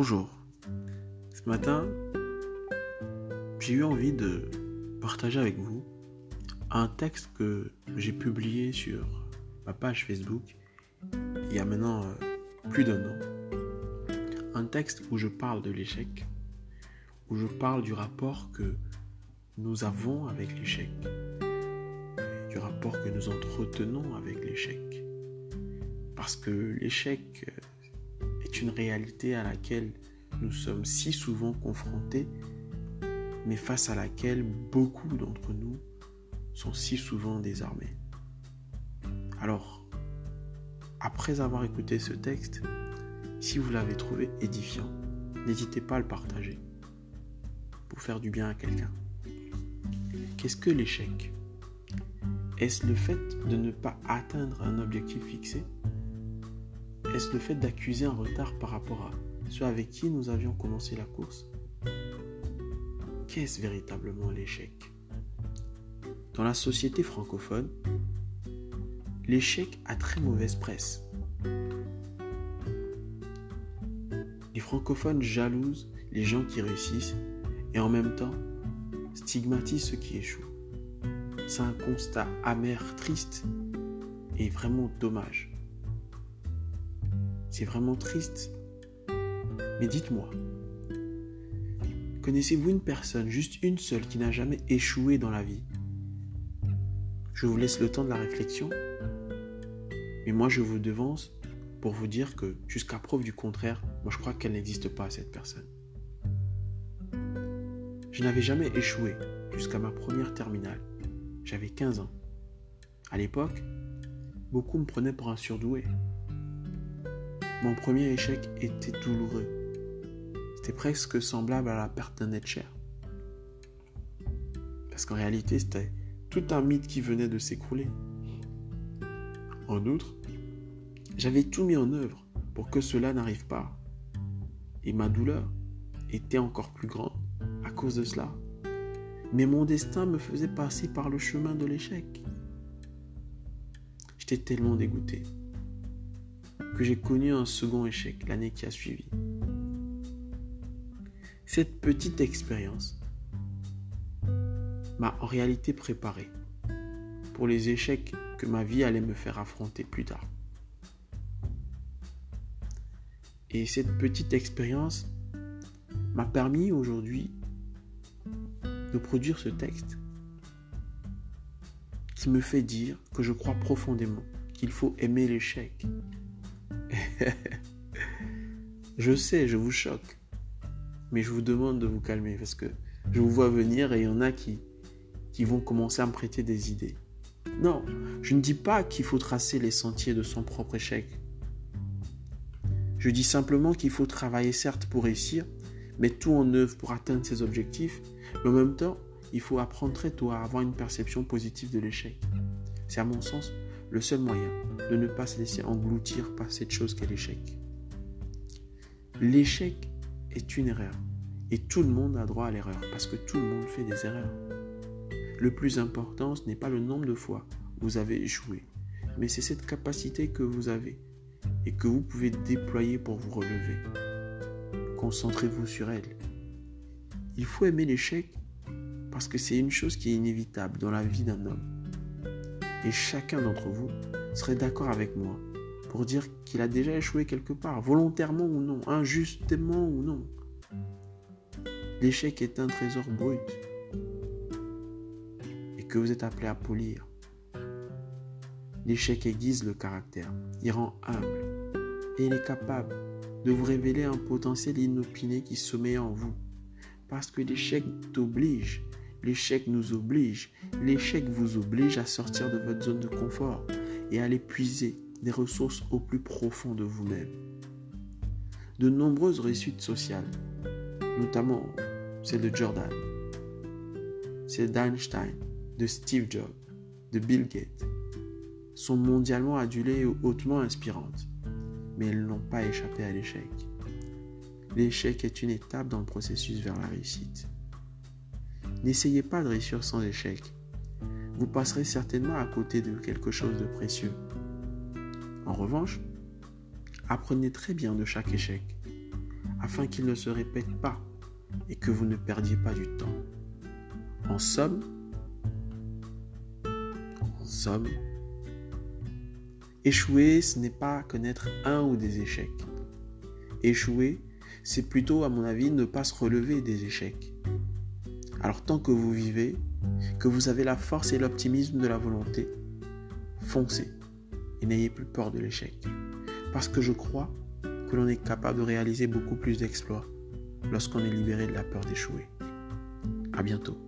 Bonjour. Ce matin, j'ai eu envie de partager avec vous un texte que j'ai publié sur ma page Facebook il y a maintenant euh, plus d'un an. Un texte où je parle de l'échec, où je parle du rapport que nous avons avec l'échec, du rapport que nous entretenons avec l'échec. Parce que l'échec est une réalité à laquelle nous sommes si souvent confrontés, mais face à laquelle beaucoup d'entre nous sont si souvent désarmés. Alors, après avoir écouté ce texte, si vous l'avez trouvé édifiant, n'hésitez pas à le partager pour faire du bien à quelqu'un. Qu'est-ce que l'échec? Est-ce le fait de ne pas atteindre un objectif fixé? Est-ce le fait d'accuser un retard par rapport à ceux avec qui nous avions commencé la course Qu'est-ce véritablement l'échec Dans la société francophone, l'échec a très mauvaise presse. Les francophones jalousent les gens qui réussissent et en même temps stigmatisent ceux qui échouent. C'est un constat amer, triste et vraiment dommage. C'est vraiment triste. Mais dites-moi, connaissez-vous une personne, juste une seule, qui n'a jamais échoué dans la vie? Je vous laisse le temps de la réflexion. Mais moi, je vous devance pour vous dire que, jusqu'à preuve du contraire, moi je crois qu'elle n'existe pas, cette personne. Je n'avais jamais échoué jusqu'à ma première terminale. J'avais 15 ans. À l'époque, beaucoup me prenaient pour un surdoué. Mon premier échec était douloureux. C'était presque semblable à la perte d'un être cher. Parce qu'en réalité, c'était tout un mythe qui venait de s'écrouler. En outre, j'avais tout mis en œuvre pour que cela n'arrive pas. Et ma douleur était encore plus grande à cause de cela. Mais mon destin me faisait passer par le chemin de l'échec. J'étais tellement dégoûté que j'ai connu un second échec l'année qui a suivi. Cette petite expérience m'a en réalité préparé pour les échecs que ma vie allait me faire affronter plus tard. Et cette petite expérience m'a permis aujourd'hui de produire ce texte qui me fait dire que je crois profondément qu'il faut aimer l'échec je sais, je vous choque. Mais je vous demande de vous calmer parce que je vous vois venir et il y en a qui, qui vont commencer à me prêter des idées. Non, je ne dis pas qu'il faut tracer les sentiers de son propre échec. Je dis simplement qu'il faut travailler certes pour réussir, mettre tout en œuvre pour atteindre ses objectifs, mais en même temps, il faut apprendre très tôt à avoir une perception positive de l'échec. C'est à mon sens le seul moyen de ne pas se laisser engloutir par cette chose qu'est l'échec. L'échec est une erreur et tout le monde a droit à l'erreur parce que tout le monde fait des erreurs. Le plus important, ce n'est pas le nombre de fois où vous avez échoué, mais c'est cette capacité que vous avez et que vous pouvez déployer pour vous relever. Concentrez-vous sur elle. Il faut aimer l'échec parce que c'est une chose qui est inévitable dans la vie d'un homme et chacun d'entre vous serait d'accord avec moi pour dire qu'il a déjà échoué quelque part, volontairement ou non, injustement ou non. L'échec est un trésor brut et que vous êtes appelé à polir. L'échec aiguise le caractère, il rend humble et il est capable de vous révéler un potentiel inopiné qui sommeille en vous. Parce que l'échec t'oblige L'échec nous oblige. L'échec vous oblige à sortir de votre zone de confort et à aller puiser des ressources au plus profond de vous-même. De nombreuses réussites sociales, notamment celle de Jordan, celle d'Einstein, de Steve Jobs, de Bill Gates, sont mondialement adulées et hautement inspirantes, mais elles n'ont pas échappé à l'échec. L'échec est une étape dans le processus vers la réussite. N'essayez pas de réussir sans échec. Vous passerez certainement à côté de quelque chose de précieux. En revanche, apprenez très bien de chaque échec. afin qu'il ne se répète pas et que vous ne perdiez pas du temps. En somme, en somme, échouer, ce n'est pas connaître un ou des échecs. Échouer, c'est plutôt, à mon avis, ne pas se relever des échecs. Alors tant que vous vivez, que vous avez la force et l'optimisme de la volonté, foncez et n'ayez plus peur de l'échec. Parce que je crois que l'on est capable de réaliser beaucoup plus d'exploits lorsqu'on est libéré de la peur d'échouer. À bientôt.